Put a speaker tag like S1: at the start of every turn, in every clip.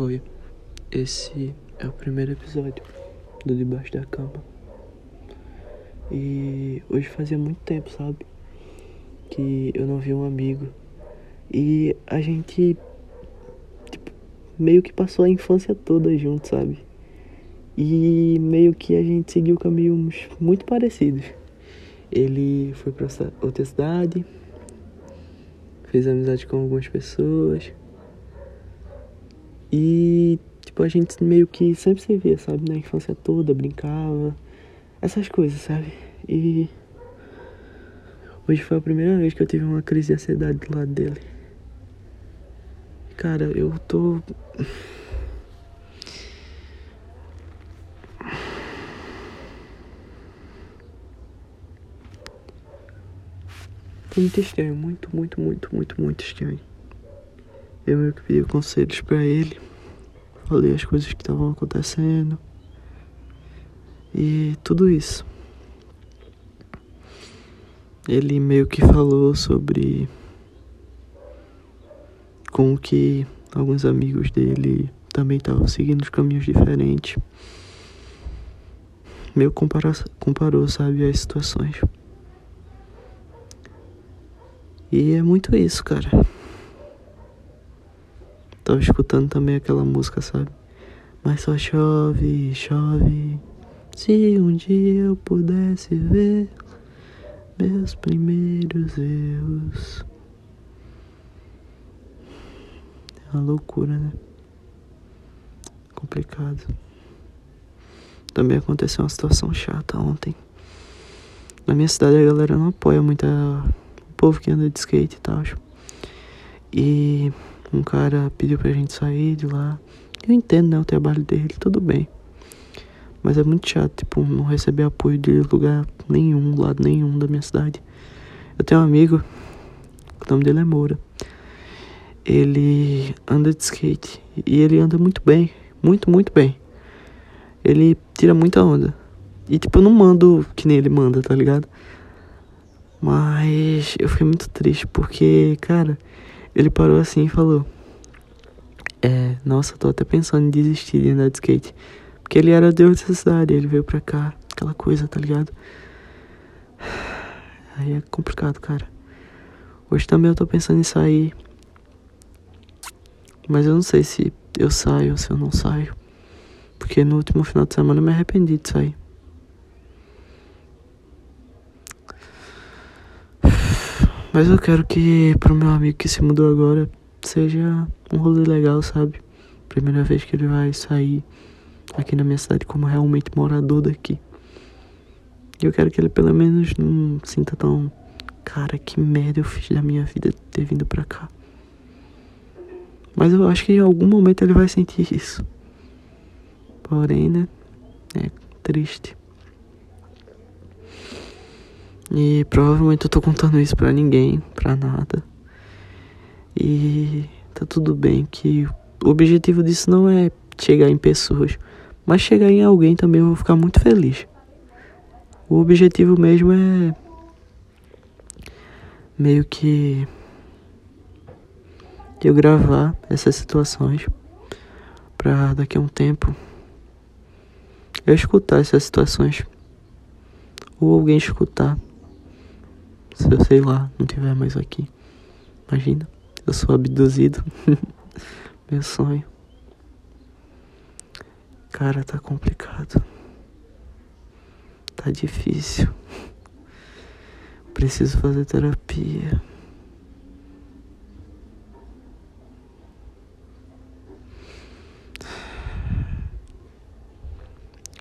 S1: Oi, esse é o primeiro episódio do Debaixo da Cama. E hoje fazia muito tempo, sabe? Que eu não vi um amigo. E a gente tipo, meio que passou a infância toda junto, sabe? E meio que a gente seguiu caminhos muito parecidos. Ele foi pra outra cidade, fez amizade com algumas pessoas. E, tipo, a gente meio que sempre se via, sabe? Na infância toda, brincava. Essas coisas, sabe? E. Hoje foi a primeira vez que eu tive uma crise de ansiedade do lado dele. Cara, eu tô. Muito estranho, muito, muito, muito, muito, muito estranho. Eu meio que pedi conselhos para ele. Falei as coisas que estavam acontecendo. E tudo isso. Ele meio que falou sobre como que alguns amigos dele também estavam seguindo os caminhos diferentes. Meio comparou, comparou, sabe, as situações. E é muito isso, cara. Tava escutando também aquela música, sabe? Mas só chove, chove. Se um dia eu pudesse ver meus primeiros erros. É uma loucura, né? Complicado. Também aconteceu uma situação chata ontem. Na minha cidade a galera não apoia muito a... o povo que anda de skate e tal. E um cara pediu pra gente sair de lá. Eu entendo, né, o trabalho dele, tudo bem. Mas é muito chato, tipo, não receber apoio de lugar nenhum, lado nenhum da minha cidade. Eu tenho um amigo, o nome dele é Moura. Ele anda de skate e ele anda muito bem, muito, muito bem. Ele tira muita onda. E tipo, eu não mando que nem ele manda, tá ligado? Mas eu fiquei muito triste porque, cara, ele parou assim e falou: É, nossa, tô até pensando em desistir de andar de skate. Porque ele era deus dessa cidade, ele veio pra cá, aquela coisa, tá ligado? Aí é complicado, cara. Hoje também eu tô pensando em sair. Mas eu não sei se eu saio ou se eu não saio. Porque no último final de semana eu me arrependi de sair. Mas eu quero que pro meu amigo que se mudou agora seja um rolê legal, sabe? Primeira vez que ele vai sair aqui na minha cidade como realmente morador daqui. E eu quero que ele pelo menos não sinta tão. Cara, que merda eu fiz da minha vida ter vindo pra cá. Mas eu acho que em algum momento ele vai sentir isso. Porém, né? É triste. E provavelmente eu tô contando isso pra ninguém, pra nada. E tá tudo bem que o objetivo disso não é chegar em pessoas, mas chegar em alguém também eu vou ficar muito feliz. O objetivo mesmo é meio que eu gravar essas situações pra daqui a um tempo eu escutar essas situações ou alguém escutar se eu sei lá, não tiver mais aqui. Imagina, eu sou abduzido. Meu sonho. Cara, tá complicado. Tá difícil. Preciso fazer terapia.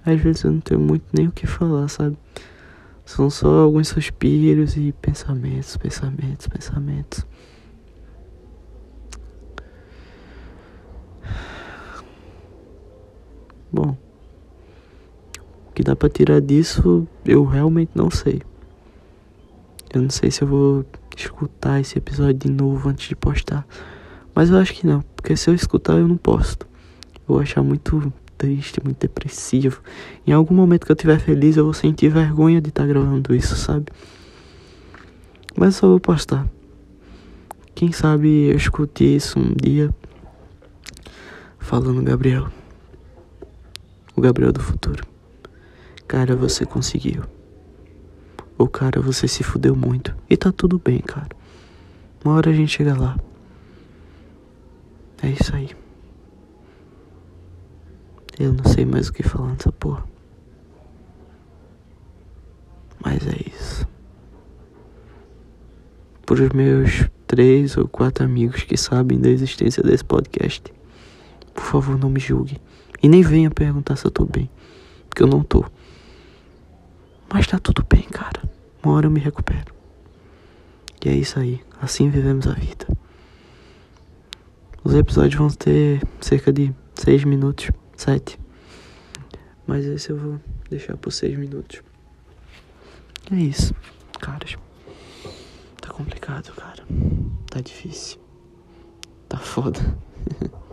S1: Às vezes eu não tenho muito nem o que falar, sabe? São só alguns suspiros e pensamentos, pensamentos, pensamentos. Bom, o que dá pra tirar disso eu realmente não sei. Eu não sei se eu vou escutar esse episódio de novo antes de postar. Mas eu acho que não, porque se eu escutar eu não posto. Eu vou achar muito triste, muito depressivo. Em algum momento que eu estiver feliz, eu vou sentir vergonha de estar tá gravando isso, sabe? Mas eu só vou postar. Quem sabe eu escute isso um dia. Falando Gabriel. O Gabriel do futuro. Cara, você conseguiu. Ou cara, você se fudeu muito. E tá tudo bem, cara. Uma hora a gente chega lá. É isso aí. Eu não sei mais o que falar nessa porra. Mas é isso. Por meus três ou quatro amigos que sabem da existência desse podcast, por favor, não me julgue. E nem venha perguntar se eu tô bem. Porque eu não tô. Mas tá tudo bem, cara. Uma hora eu me recupero. E é isso aí. Assim vivemos a vida. Os episódios vão ter cerca de seis minutos, sete. Mas esse eu vou deixar por seis minutos. É isso, caras. Tá complicado, cara. Tá difícil. Tá foda.